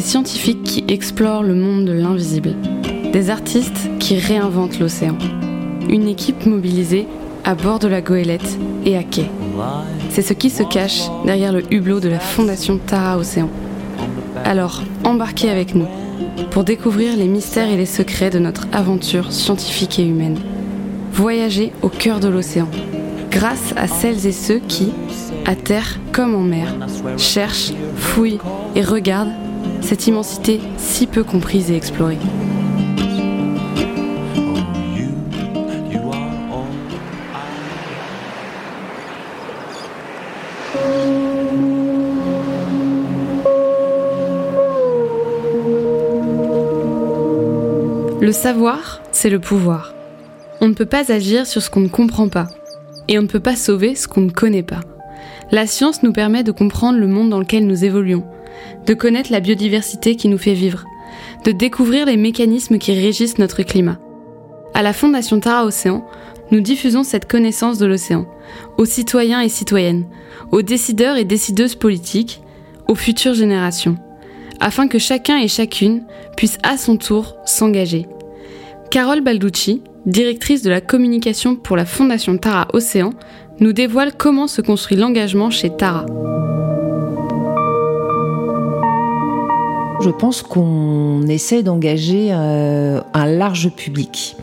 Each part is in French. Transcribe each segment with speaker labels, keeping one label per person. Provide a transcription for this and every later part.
Speaker 1: Des scientifiques qui explorent le monde de l'invisible. Des artistes qui réinventent l'océan. Une équipe mobilisée à bord de la goélette et à quai. C'est ce qui se cache derrière le hublot de la Fondation Tara Océan. Alors, embarquez avec nous pour découvrir les mystères et les secrets de notre aventure scientifique et humaine. Voyager au cœur de l'océan, grâce à celles et ceux qui, à terre comme en mer, cherchent, fouillent et regardent cette immensité si peu comprise et explorée. Le savoir, c'est le pouvoir. On ne peut pas agir sur ce qu'on ne comprend pas. Et on ne peut pas sauver ce qu'on ne connaît pas. La science nous permet de comprendre le monde dans lequel nous évoluons, de connaître la biodiversité qui nous fait vivre, de découvrir les mécanismes qui régissent notre climat. À la Fondation Tara Océan, nous diffusons cette connaissance de l'océan aux citoyens et citoyennes, aux décideurs et décideuses politiques, aux futures générations afin que chacun et chacune puisse à son tour s'engager. Carole Balducci, directrice de la communication pour la Fondation Tara Océan, nous dévoile comment se construit l'engagement chez Tara.
Speaker 2: Je pense qu'on essaie d'engager euh, un large public.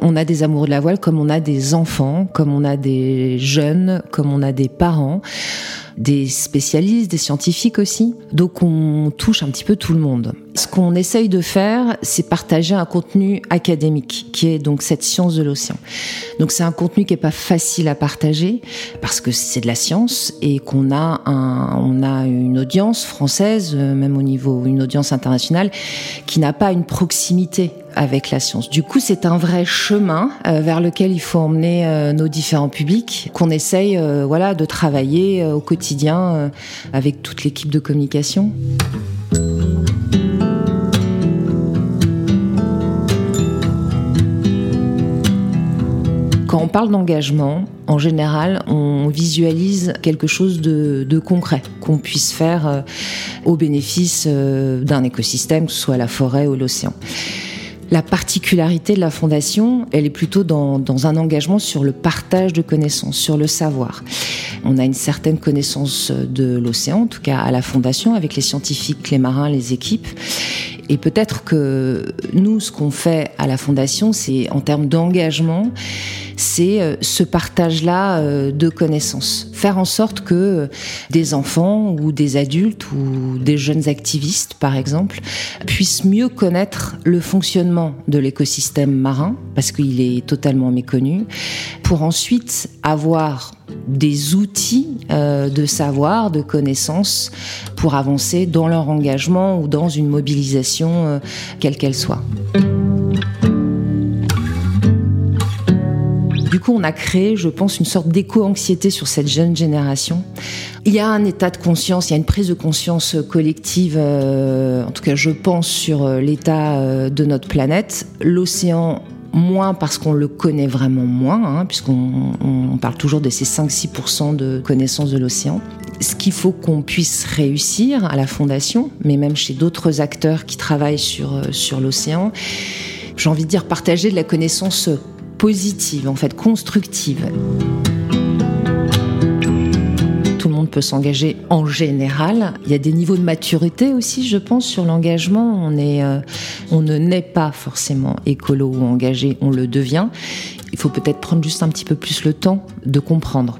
Speaker 2: On a des amoureux de la voile comme on a des enfants, comme on a des jeunes, comme on a des parents des spécialistes, des scientifiques aussi. Donc on touche un petit peu tout le monde. Ce qu'on essaye de faire, c'est partager un contenu académique, qui est donc cette science de l'océan. Donc c'est un contenu qui est pas facile à partager parce que c'est de la science et qu'on a un, a une audience française, euh, même au niveau une audience internationale, qui n'a pas une proximité avec la science. Du coup, c'est un vrai chemin euh, vers lequel il faut emmener euh, nos différents publics, qu'on essaye, voilà, de travailler au quotidien avec toute l'équipe de communication. Quand on parle d'engagement, en général, on visualise quelque chose de, concret qu'on puisse faire euh, au bénéfice euh, d'un écosystème, que ce soit la forêt ou l'océan. La particularité de la fondation, elle est plutôt dans, un engagement sur le partage de connaissances, sur le savoir. On a une certaine connaissance de l'océan, en tout cas à la fondation, avec les scientifiques, les marins, les équipes. Et peut-être que nous, ce qu'on fait à la fondation, c'est en termes d'engagement, c'est euh, ce partage-là euh, de connaissances. Faire en sorte que euh, des enfants ou des adultes ou des jeunes activistes, par exemple, puissent mieux connaître le fonctionnement de l'écosystème marin, parce qu'il est totalement méconnu, pour ensuite avoir des outils de savoir, de connaissances pour avancer dans leur engagement ou dans une mobilisation quelle qu'elle soit. Du coup, on a créé, je pense, une sorte d'éco-anxiété sur cette jeune génération. Il y a un état de conscience, il y a une prise de conscience collective, euh, en tout cas je pense, sur euh, l'état euh, de notre planète. L'océan moins parce qu'on le connaît vraiment moins, hein, puisqu'on parle toujours de ces 5-6% de connaissance de l'océan. Ce qu'il faut qu'on puisse réussir à la Fondation, mais même chez d'autres acteurs qui travaillent sur, sur l'océan, j'ai envie de dire partager de la connaissance positive, en fait, constructive. Tout le monde peut s'engager en général. Il y a des niveaux de maturité aussi, je pense, sur l'engagement. On, est, euh, on ne naît pas forcément écolo ou engagé, on le devient. Il faut peut-être prendre juste un petit peu plus le temps de comprendre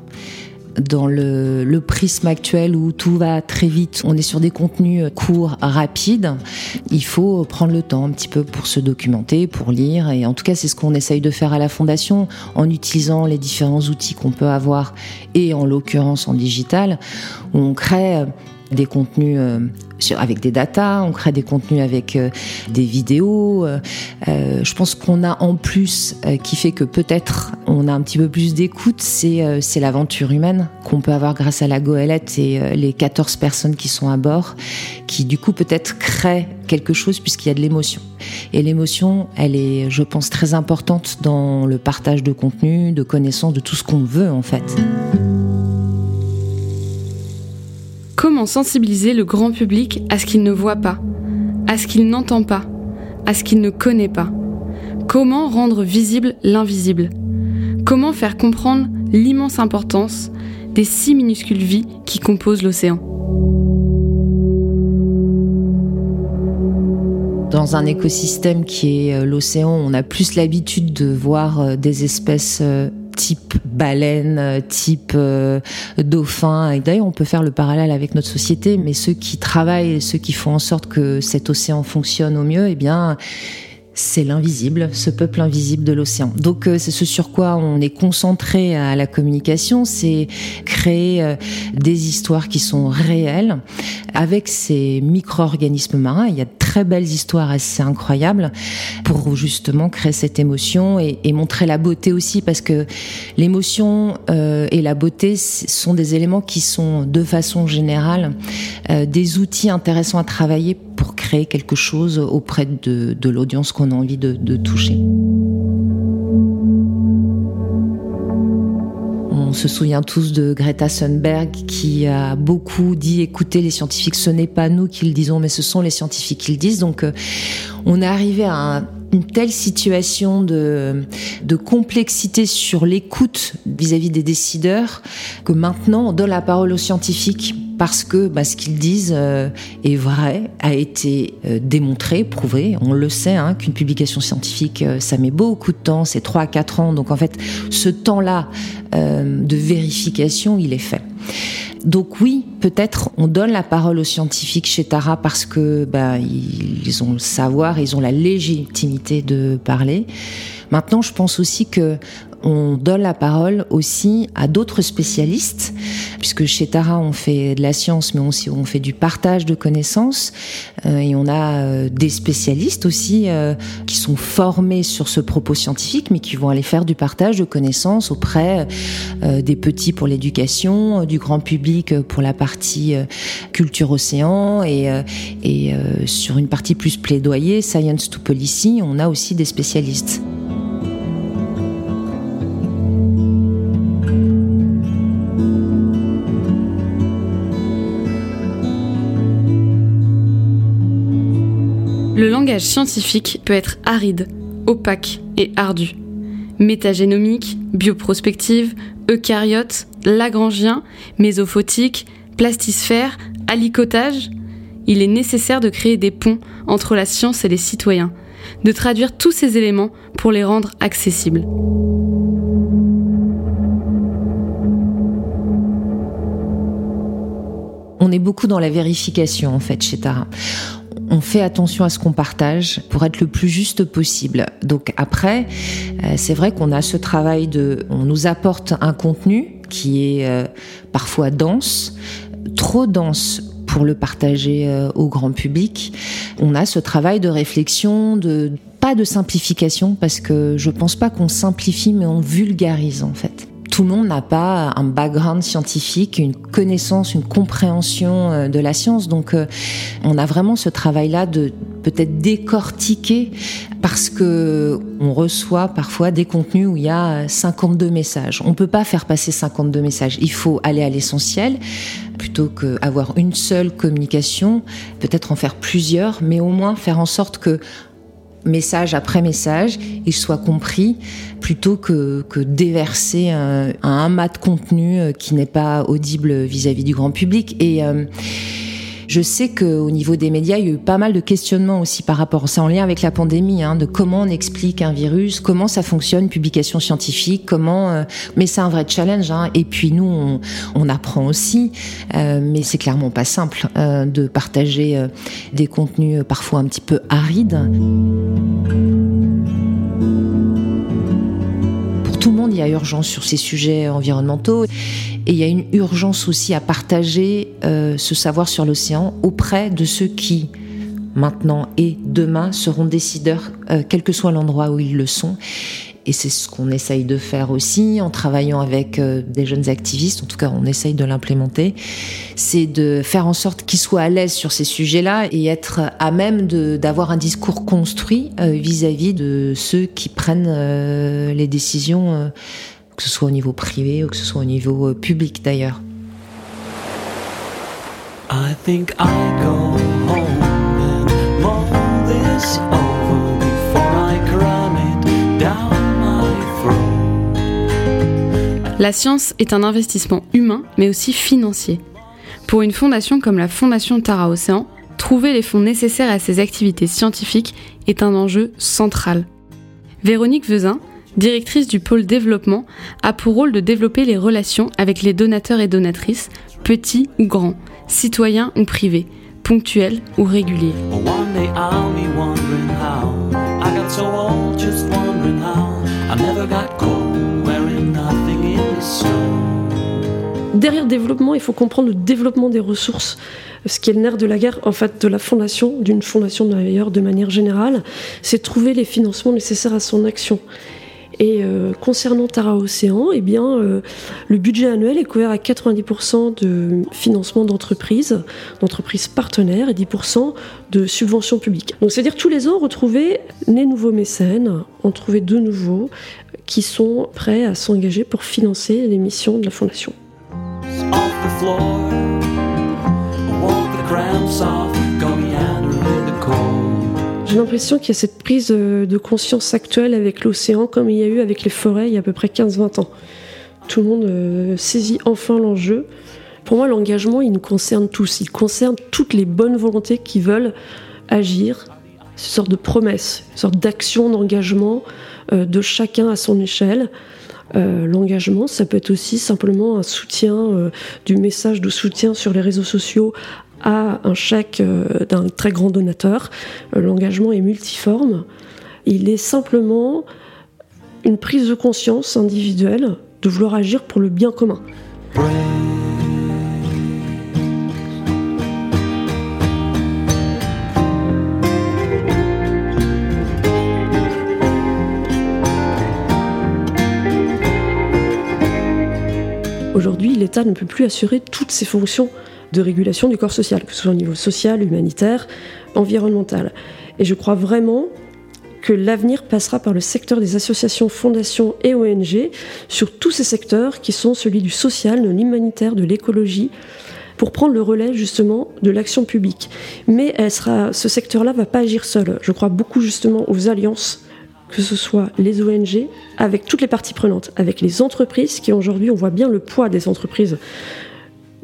Speaker 2: dans le, prisme actuel où tout va très vite, on est sur des contenus courts, rapides, il faut prendre le temps un petit peu pour se documenter, pour lire. Et en tout cas, c'est ce qu'on essaye de faire à la Fondation en utilisant les différents outils qu'on peut avoir et en l'occurrence en digital, on crée des contenus euh, avec des datas, on crée des contenus avec euh, des vidéos. Euh, je pense qu'on a en plus, qui fait que peut-être on a un petit peu plus d'écoute, c'est l'aventure humaine qu'on peut avoir grâce à la goélette et les 14 personnes qui sont à bord, qui du coup peut-être créent quelque chose puisqu'il y a de l'émotion. Et l'émotion, elle est, je pense, très importante dans le partage de contenu, de connaissances, de tout ce qu'on veut en fait.
Speaker 1: Sensibiliser le grand public à ce qu'il ne voit pas à ce qu'il n'entend pas, à ce qu'il ne connaît pas. Comment rendre visible l'invisible? Comment faire comprendre l'immense importance des six minuscules vies qui composent l'océan?
Speaker 2: Dans un écosystème qui est euh, l'océan, on a plus l'habitude de voir euh, des espèces euh, type baleine, type dauphin. Et d'ailleurs, on peut faire le parallèle avec notre société, mais ceux qui travaillent, ceux qui font en sorte que cet océan fonctionne au mieux, eh bien, c'est l'invisible, ce peuple invisible de l'océan. Donc euh, c'est ce sur quoi on est concentré à la communication, c'est créer euh, des histoires qui sont réelles avec ces micro-organismes marins. Il y a de très belles histoires assez incroyables pour justement créer cette émotion et, montrer la beauté aussi parce que l'émotion euh, et la beauté sont des éléments qui sont de façon générale des outils intéressants à travailler pour créer quelque chose auprès de, l'audience qu'on a envie de, toucher. On se souvient tous de Greta Thunberg qui a beaucoup dit écoutez les scientifiques, ce n'est pas nous qui le disons, mais ce sont les scientifiques qui le disent. Donc euh, on est arrivé à une telle situation de complexité sur l'écoute vis-à-vis des décideurs que maintenant on donne la parole aux scientifiques parce que bah, ce qu'ils disent euh, est vrai, a été euh, démontré, prouvé. On le sait hein, qu'une publication scientifique, euh, ça met beaucoup de temps, c'est 3 à 4 ans. Donc en fait, ce temps-là de vérification, il est fait. Donc oui, peut-être on donne la parole aux scientifiques chez Tara parce que bah, ils ont le savoir, ils ont la légitimité de parler. Maintenant, je pense aussi que on donne la parole aussi à d'autres spécialistes, puisque chez Tara on fait de la science, mais on fait du partage de connaissances, euh, et on a euh, des spécialistes aussi euh, qui sont formés sur ce propos scientifique, mais qui vont aller faire du partage de connaissances auprès des petits pour l'éducation, du grand public pour la partie culture océan, et sur une partie plus plaidoyer, science to policy, on a aussi des spécialistes.
Speaker 1: Langage scientifique peut être aride, opaque et ardu. Métagénomique, bioprospective, eucaryote, lagrangien, mésophotique, plastisphère, alicotage, il est nécessaire de créer des ponts entre la science et les citoyens, de traduire tous ces éléments pour les rendre accessibles.
Speaker 2: On est beaucoup dans la vérification en fait chez Tara on fait attention à ce qu'on partage pour être le plus juste possible. Donc après, euh, c'est vrai qu'on a ce travail de, on nous apporte un contenu qui est euh, parfois dense, trop dense pour le partager euh, au grand public. On a ce travail de réflexion, de pas de simplification parce que je pense pas qu'on simplifie mais on vulgarise en fait tout le monde n'a pas un background scientifique, une connaissance, une compréhension euh, de la science. Donc, euh, on a vraiment ce travail-là de peut-être décortiquer parce que on reçoit parfois des contenus où il y a 52 messages. On peut pas faire passer 52 messages. Il faut aller à l'essentiel plutôt qu'avoir une seule communication, peut-être en faire plusieurs, mais au moins faire en sorte que message après message, il soit compris plutôt que, que déverser un, un amas de contenu euh, qui n'est pas audible vis-à-vis du grand public. Et euh, je sais qu'au niveau des médias, il y a eu pas mal de questionnements aussi par rapport, c'est en lien avec la pandémie, hein, de comment on explique un virus, comment ça fonctionne, publication scientifique, comment. Euh, mais c'est un vrai challenge. Hein, et puis nous, on, on apprend aussi, euh, mais c'est clairement pas simple euh, de partager des contenus parfois un petit peu arides. Pour tout le monde, il y a urgence sur ces sujets environnementaux. Et il y a une urgence aussi à partager euh, ce savoir sur l'océan auprès de ceux qui, maintenant et demain, seront décideurs, euh, quel que soit l'endroit où ils le sont. Et c'est ce qu'on essaye de faire aussi en travaillant avec euh, des jeunes activistes, en tout cas on essaye de l'implémenter, c'est de faire en sorte qu'ils soient à l'aise sur ces sujets-là et être à même d'avoir un discours construit vis-à-vis -vis de ceux qui prennent les décisions que ce soit au niveau privé ou que ce soit au niveau euh, public d'ailleurs. I think I go home and
Speaker 3: this over before I cram it down my throat.
Speaker 1: La science est un investissement humain, mais aussi financier. Pour une fondation comme la Fondation Tara Océan, trouver les fonds nécessaires à ses activités scientifiques est un enjeu central. Véronique Vezin, directrice du pôle développement, a pour rôle de développer les relations avec les donateurs et donatrices, petits ou grands, citoyens ou privés, ponctuels ou réguliers.
Speaker 4: Derrière développement, il faut comprendre le développement des ressources, ce qui est le nerf de la guerre, en fait, de la fondation, d'une fondation d'ailleurs de manière générale, c'est trouver les financements nécessaires à son action. Et euh, concernant Tara Océan, eh bien, euh, le budget annuel est couvert à 90% de financement d'entreprises, d'entreprises partenaires et 10% de subventions publiques. Donc c'est-à-dire tous les ans, retrouver les nouveaux mécènes, en trouver de nouveaux qui sont prêts à s'engager pour financer les missions de la fondation. L'impression qu'il y a cette prise de conscience actuelle avec l'océan comme il y a eu avec les forêts il y a à peu près 15-20 ans. Tout le monde euh, saisit enfin l'enjeu. Pour moi, l'engagement, il nous concerne tous. Il concerne toutes les bonnes volontés qui veulent agir. C'est une sorte de promesse, une sorte d'action, d'engagement euh, de chacun à son échelle. Euh, L'engagement, ça peut être aussi simplement un soutien, du message de soutien sur les réseaux sociaux à un chèque euh, d'un très grand donateur. Euh, L'engagement est multiforme. Il est simplement une prise de conscience individuelle de vouloir agir pour le bien commun. Aujourd'hui, l'État ne peut plus assurer toutes ses fonctions de régulation du corps social, que ce soit au niveau social, humanitaire, environnemental. Et je crois vraiment que l'avenir passera par le secteur des associations, fondations et ONG, sur tous ces secteurs qui sont celui du social, de l'humanitaire, de l'écologie, pour prendre le relais justement de l'action publique. Mais ce secteur-là va pas agir seul. Je crois beaucoup justement aux alliances que ce soit les ONG, avec toutes les parties prenantes, avec les entreprises, qui aujourd'hui, on voit bien le poids des entreprises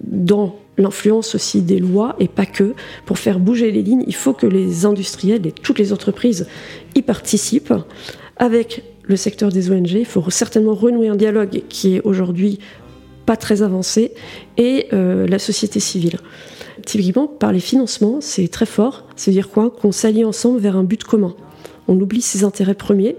Speaker 4: dans l'influence aussi des lois et pas que. Pour faire bouger les lignes, il faut que les industriels et toutes les entreprises y participent. Avec le secteur des ONG, il faut certainement renouer un dialogue qui est aujourd'hui pas très avancé et euh, la société civile. Typiquement, par les financements, c'est très fort. C'est-à-dire quoi? Qu'on s'allie ensemble vers un but commun on oublie ses intérêts premiers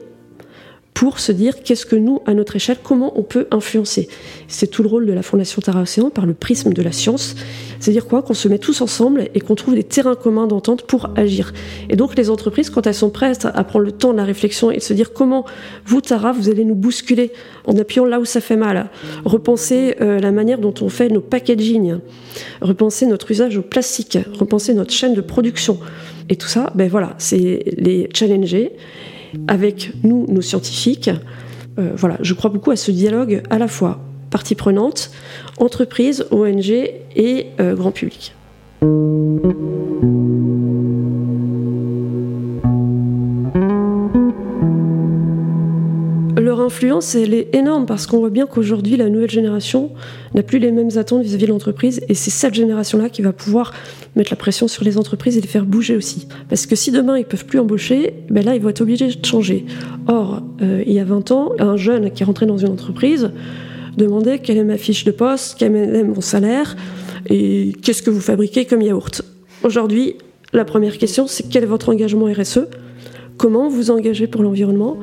Speaker 4: pour se dire qu'est-ce que nous, à notre échelle, comment on peut influencer. C'est tout le rôle de la Fondation Tara Océan par le prisme de la science. C'est-à-dire quoi? Qu'on se met tous ensemble et qu'on trouve des terrains communs d'entente pour agir. Et donc les entreprises, quand elles sont prêtes à prendre le temps de la réflexion et de se dire comment vous, Tara, vous allez nous bousculer en appuyant là où ça fait mal, repenser euh, la manière dont on fait nos packaging, repenser notre usage au plastique, repenser notre chaîne de production. Et tout ça, ben voilà, c'est les challenger avec nous, nos scientifiques. Euh, voilà, je crois beaucoup à ce dialogue à la fois partie prenante, entreprise, ONG et euh, grand public. Influence, elle est énorme parce qu'on voit bien qu'aujourd'hui, la nouvelle génération n'a plus les mêmes attentes vis-à-vis de l'entreprise et c'est cette génération-là qui va pouvoir mettre la pression sur les entreprises et les faire bouger aussi. Parce que si demain ils peuvent plus embaucher, ben là ils vont être obligés de changer. Or, euh, il y a 20 ans, un jeune qui rentré dans une entreprise demandait quelle est ma fiche de poste, quel est mon salaire et qu'est-ce que vous fabriquez comme yaourt. Aujourd'hui, la première question c'est quel est votre engagement RSE Comment vous engagez pour l'environnement?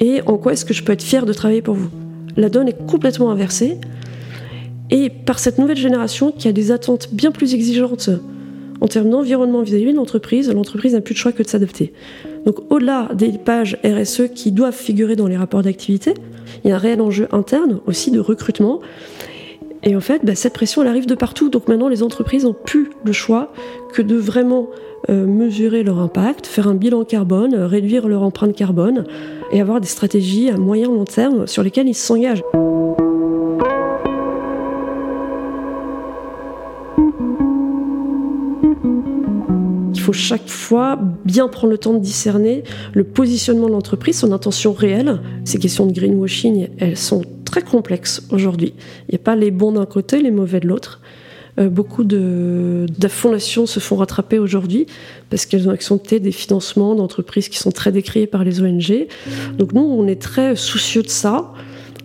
Speaker 4: Et en quoi est-ce que je peux être fier de travailler pour vous? La donne est complètement inversée. Et par cette nouvelle génération qui a des attentes bien plus exigeantes en termes d'environnement vis-à-vis de l'entreprise, l'entreprise n'a plus de choix que de s'adapter. Donc au-delà des pages RSE qui doivent figurer dans les rapports d'activité, il y a un réel enjeu interne aussi de recrutement. Et en fait, bah, cette pression, elle arrive de partout. Donc maintenant, les entreprises n'ont plus le choix que de vraiment mesurer leur impact, faire un bilan carbone, euh, réduire leur empreinte carbone et avoir des stratégies à moyen long terme sur lesquelles ils s'engagent. Il faut chaque fois bien prendre le temps de discerner le positionnement de l'entreprise, son intention réelle. Ces questions de greenwashing, elles sont très complexes aujourd'hui. Il n'y a pas les bons d'un côté, les mauvais de l'autre. Euh, beaucoup de, fondations se font rattraper aujourd'hui parce qu'elles ont accepté des financements d'entreprises qui sont très décriées par les ONG. Donc nous, on est très soucieux de ça,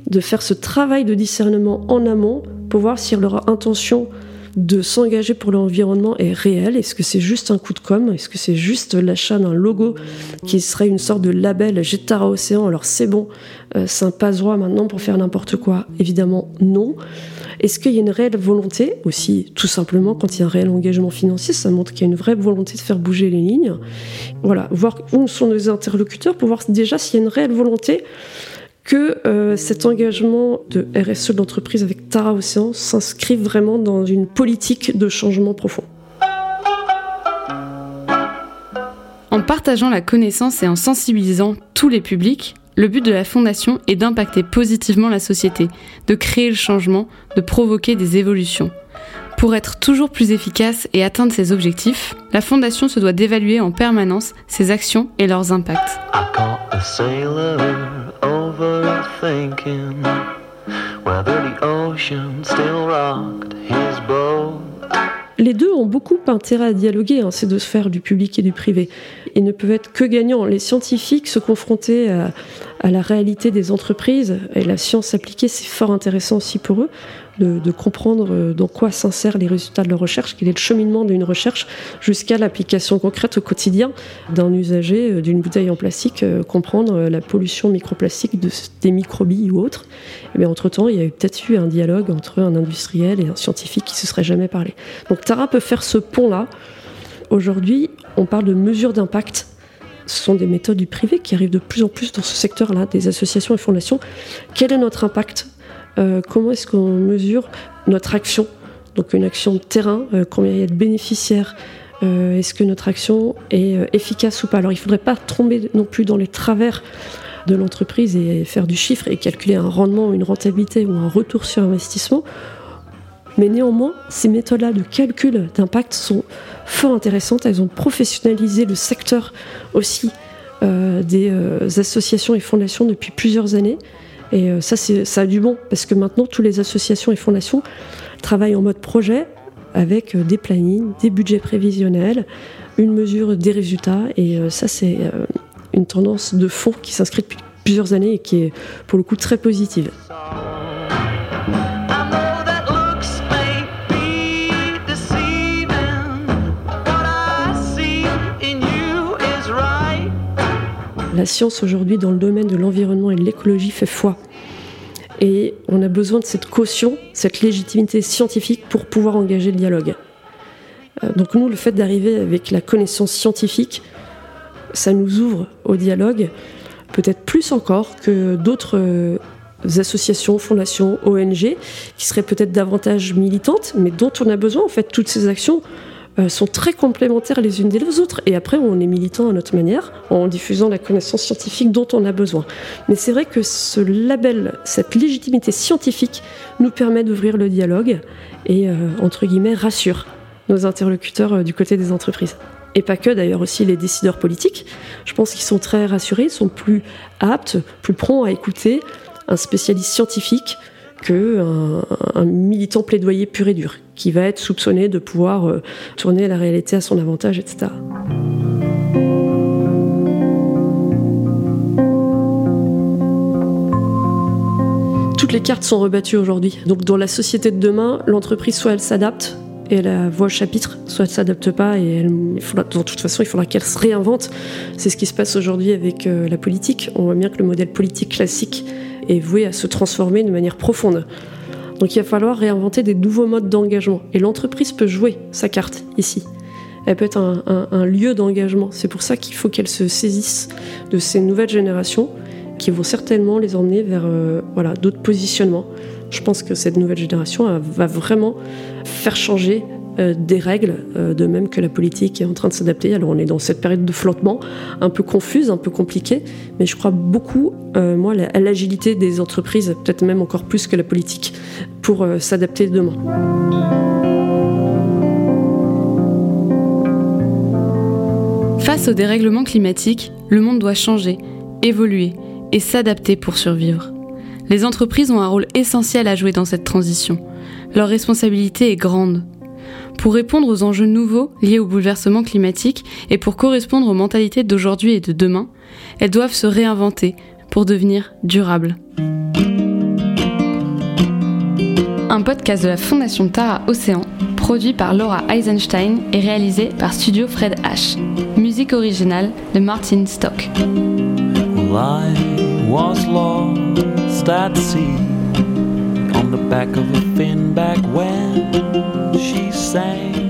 Speaker 4: de faire ce travail de discernement en amont pour voir si leur intention de s'engager pour l'environnement est réelle Est-ce que c'est juste un coup de com? Est-ce que c'est juste l'achat d'un logo qui serait une sorte de label Jetara Océan? Alors c'est bon, euh, c'est un passe-droit maintenant pour faire n'importe quoi. Évidemment non. Est-ce qu'il y a une réelle volonté? Aussi, tout simplement, quand il y a un réel engagement financier, ça montre qu'il y a une vraie volonté de faire bouger les lignes. Voilà, voir où sont nos interlocuteurs pour voir déjà s'il y a une réelle volonté que euh, cet engagement de RSE de l'entreprise avec Tara Océan s'inscrive vraiment dans une politique de changement profond.
Speaker 1: En partageant la connaissance et en sensibilisant tous les publics, le but de la Fondation est d'impacter positivement la société, de créer le changement, de provoquer des évolutions. Pour être toujours plus efficace et atteindre ses objectifs, la Fondation se doit d'évaluer en permanence ses actions et leurs impacts.
Speaker 4: Les deux ont beaucoup intérêt à dialoguer, hein, ces deux sphères du public et du privé. Ils ne peuvent être que gagnants. Les scientifiques se confronter à la réalité des entreprises et la science appliquée, c'est fort intéressant aussi pour eux de, comprendre euh, dans quoi s'insèrent les résultats de leur recherche, quel est le cheminement d'une recherche jusqu'à l'application concrète au quotidien d'un usager euh, d'une bouteille en plastique, euh, comprendre la pollution microplastique de, des microbilles ou autres. Mais entre-temps, il y a peut-être eu un dialogue entre un industriel et un scientifique qui se seraient jamais parlé. Donc Tara peut faire ce pont-là. Aujourd'hui, on parle de mesures d'impact ce sont des méthodes du privé qui arrivent de plus en plus dans ce secteur-là, des associations et fondations. Quel est notre impact euh, comment est-ce qu'on mesure notre action? Donc une action de terrain, euh, combien il y a de bénéficiaires euh, Est-ce que notre action est efficace ou pas? Alors il ne faudrait pas tomber non plus dans les travers de l'entreprise et faire du chiffre et calculer un rendement, une rentabilité ou un retour sur investissement. Mais néanmoins, ces méthodes-là de calcul d'impact sont fort intéressantes. Elles ont professionnalisé le secteur aussi des associations et fondations depuis plusieurs années. Et euh, ça, ça a du bon, parce que maintenant, toutes les associations et fondations travaillent en mode projet avec euh, des plannings, des budgets prévisionnels, une mesure des résultats. Et euh, ça, c'est une tendance de fond qui s'inscrit depuis plusieurs années et qui est pour le coup très positive. La science aujourd'hui dans le domaine de l'environnement et de l'écologie fait foi. Et on a besoin de cette caution, cette légitimité scientifique pour pouvoir engager le dialogue. Euh, donc nous, le fait d'arriver avec la connaissance scientifique, ça nous ouvre au dialogue, peut-être plus encore que d'autres euh, associations, fondations, ONG, qui seraient peut-être davantage militantes, mais dont on a besoin. En fait, toutes ces actions euh, sont très complémentaires les unes des autres. Et après, on est militant à notre manière, en diffusant la connaissance scientifique dont on a besoin. Mais c'est vrai que ce label, cette légitimité scientifique, nous permet d'ouvrir le dialogue et, euh, entre guillemets, rassure nos interlocuteurs euh, du côté des entreprises. Et pas que, d'ailleurs aussi les décideurs politiques. Je pense qu'ils sont très rassurés, sont plus aptes, plus prompts à écouter un spécialiste scientifique qu'un un militant plaidoyer pur et dur, qui va être soupçonné de pouvoir euh, tourner la réalité à son avantage, etc. Toutes les cartes sont rebattues aujourd'hui. Donc dans la société de demain, l'entreprise soit elle s'adapte, et la voix chapitre, soit elle s'adapte pas et elle, de toute façon il faudra qu'elle se réinvente. C'est ce qui se passe aujourd'hui avec euh, la politique. On voit bien que le modèle politique classique est voué à se transformer de manière profonde. Donc il va falloir réinventer des nouveaux modes d'engagement. Et l'entreprise peut jouer sa carte ici. Elle peut être un, lieu d'engagement. C'est pour ça qu'il faut qu'elle se saisisse de ces nouvelles générations qui vont certainement les emmener vers euh, voilà, d'autres positionnements. Je pense que cette nouvelle génération va vraiment faire changer euh, des règles, euh, de même que la politique est en train de s'adapter. Alors on est dans cette période de flottement un peu confuse, un peu compliquée, mais je crois beaucoup, euh, moi, à l'agilité des entreprises, peut-être même encore plus que la politique, pour s'adapter demain.
Speaker 1: Face au dérèglement climatique, le monde doit changer, évoluer et s'adapter pour survivre. Les entreprises ont un rôle essentiel à jouer dans cette transition. Leur responsabilité est grande. Pour répondre aux enjeux nouveaux liés au bouleversement climatique et pour correspondre aux mentalités d'aujourd'hui et de demain, elles doivent se réinventer pour devenir durables. Un podcast de la Fondation Tara Océan, produit par Laura Eisenstein et réalisé par Studio Fred H. Musique originale de Martin Stock.
Speaker 3: She sang.